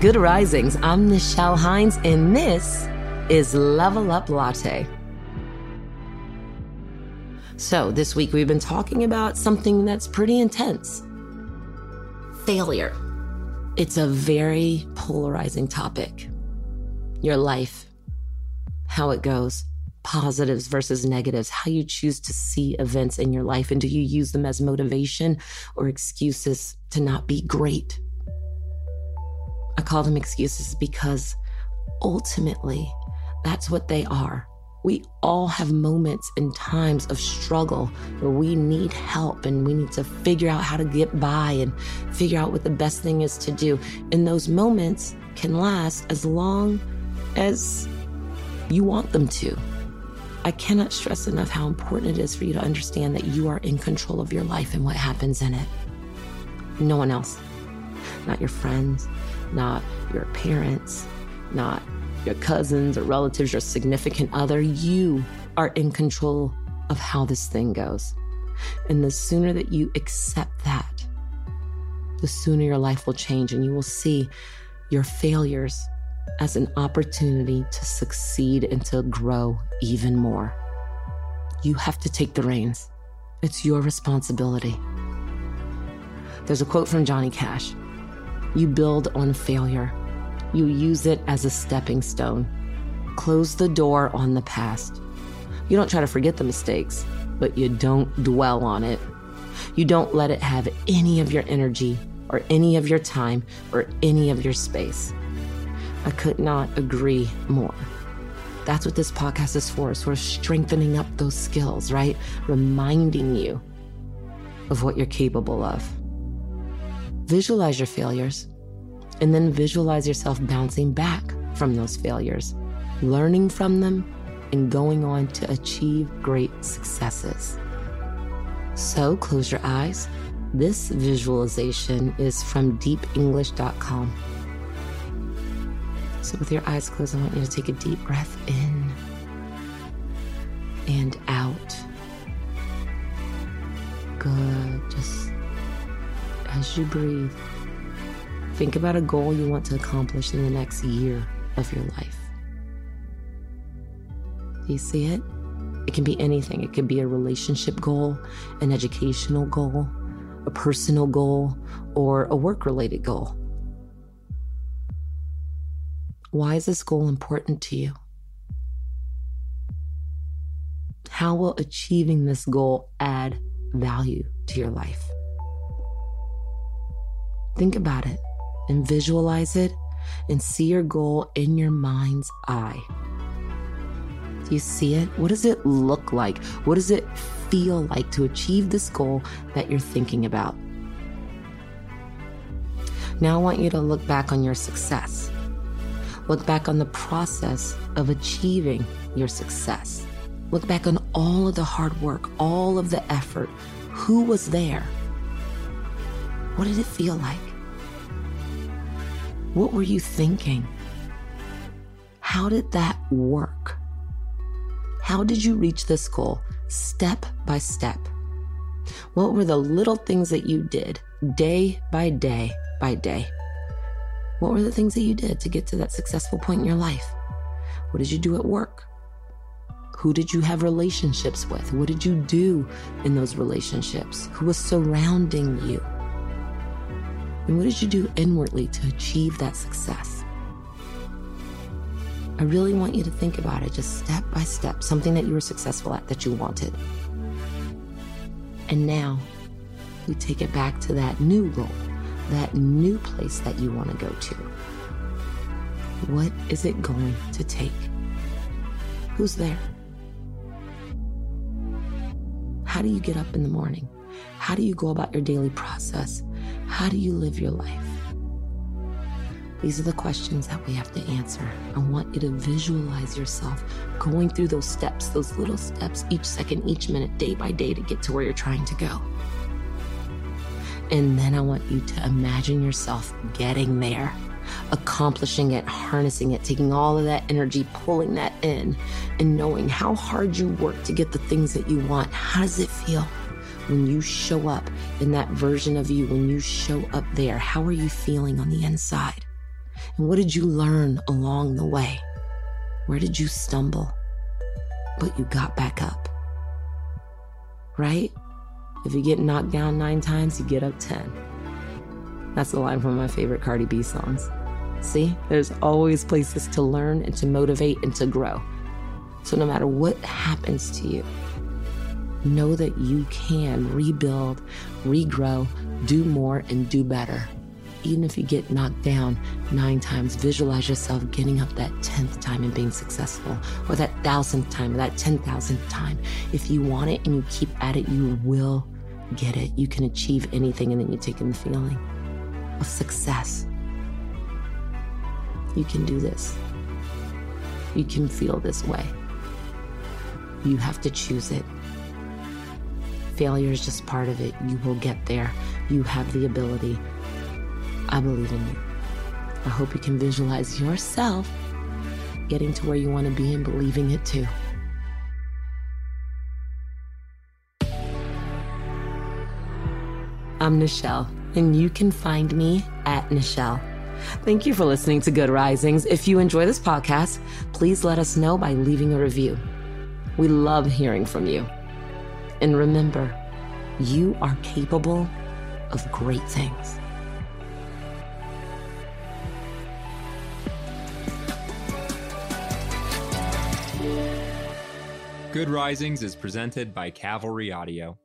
Good Risings. I'm Nichelle Hines, and this is Level Up Latte. So, this week we've been talking about something that's pretty intense failure. It's a very polarizing topic. Your life, how it goes, positives versus negatives, how you choose to see events in your life, and do you use them as motivation or excuses to not be great? Call them excuses because ultimately that's what they are. We all have moments and times of struggle where we need help and we need to figure out how to get by and figure out what the best thing is to do. And those moments can last as long as you want them to. I cannot stress enough how important it is for you to understand that you are in control of your life and what happens in it. No one else, not your friends, not your parents, not your cousins or relatives, your significant other. You are in control of how this thing goes. And the sooner that you accept that, the sooner your life will change and you will see your failures as an opportunity to succeed and to grow even more. You have to take the reins. It's your responsibility. There's a quote from Johnny Cash you build on failure. You use it as a stepping stone. Close the door on the past. You don't try to forget the mistakes, but you don't dwell on it. You don't let it have any of your energy or any of your time or any of your space. I could not agree more. That's what this podcast is for, sort of strengthening up those skills, right? Reminding you of what you're capable of. Visualize your failures and then visualize yourself bouncing back from those failures, learning from them, and going on to achieve great successes. So close your eyes. This visualization is from deepenglish.com. So, with your eyes closed, I want you to take a deep breath in and out. Good. Just as you breathe, think about a goal you want to accomplish in the next year of your life. Do you see it? It can be anything. It can be a relationship goal, an educational goal, a personal goal, or a work related goal. Why is this goal important to you? How will achieving this goal add value to your life? Think about it and visualize it and see your goal in your mind's eye. Do you see it? What does it look like? What does it feel like to achieve this goal that you're thinking about? Now I want you to look back on your success. Look back on the process of achieving your success. Look back on all of the hard work, all of the effort. Who was there? What did it feel like? What were you thinking? How did that work? How did you reach this goal step by step? What were the little things that you did day by day by day? What were the things that you did to get to that successful point in your life? What did you do at work? Who did you have relationships with? What did you do in those relationships? Who was surrounding you? And what did you do inwardly to achieve that success? I really want you to think about it just step by step, something that you were successful at that you wanted. And now we take it back to that new goal, that new place that you want to go to. What is it going to take? Who's there? How do you get up in the morning? How do you go about your daily process? How do you live your life? These are the questions that we have to answer. I want you to visualize yourself going through those steps, those little steps, each second, each minute, day by day to get to where you're trying to go. And then I want you to imagine yourself getting there, accomplishing it, harnessing it, taking all of that energy, pulling that in, and knowing how hard you work to get the things that you want. How does it feel? When you show up in that version of you, when you show up there, how are you feeling on the inside? And what did you learn along the way? Where did you stumble? But you got back up. Right? If you get knocked down nine times, you get up 10. That's the line from my favorite Cardi B songs. See, there's always places to learn and to motivate and to grow. So no matter what happens to you, know that you can rebuild, regrow, do more, and do better. Even if you get knocked down nine times, visualize yourself getting up that 10th time and being successful, or that thousandth time, or that 10,000th time. If you want it and you keep at it, you will get it. You can achieve anything, and then you take in the feeling of success. You can do this. You can feel this way. You have to choose it. Failure is just part of it. You will get there. You have the ability. I believe in you. I hope you can visualize yourself getting to where you want to be and believing it too. I'm Nichelle, and you can find me at Nichelle. Thank you for listening to Good Risings. If you enjoy this podcast, please let us know by leaving a review. We love hearing from you. And remember, you are capable of great things. Good Risings is presented by Cavalry Audio.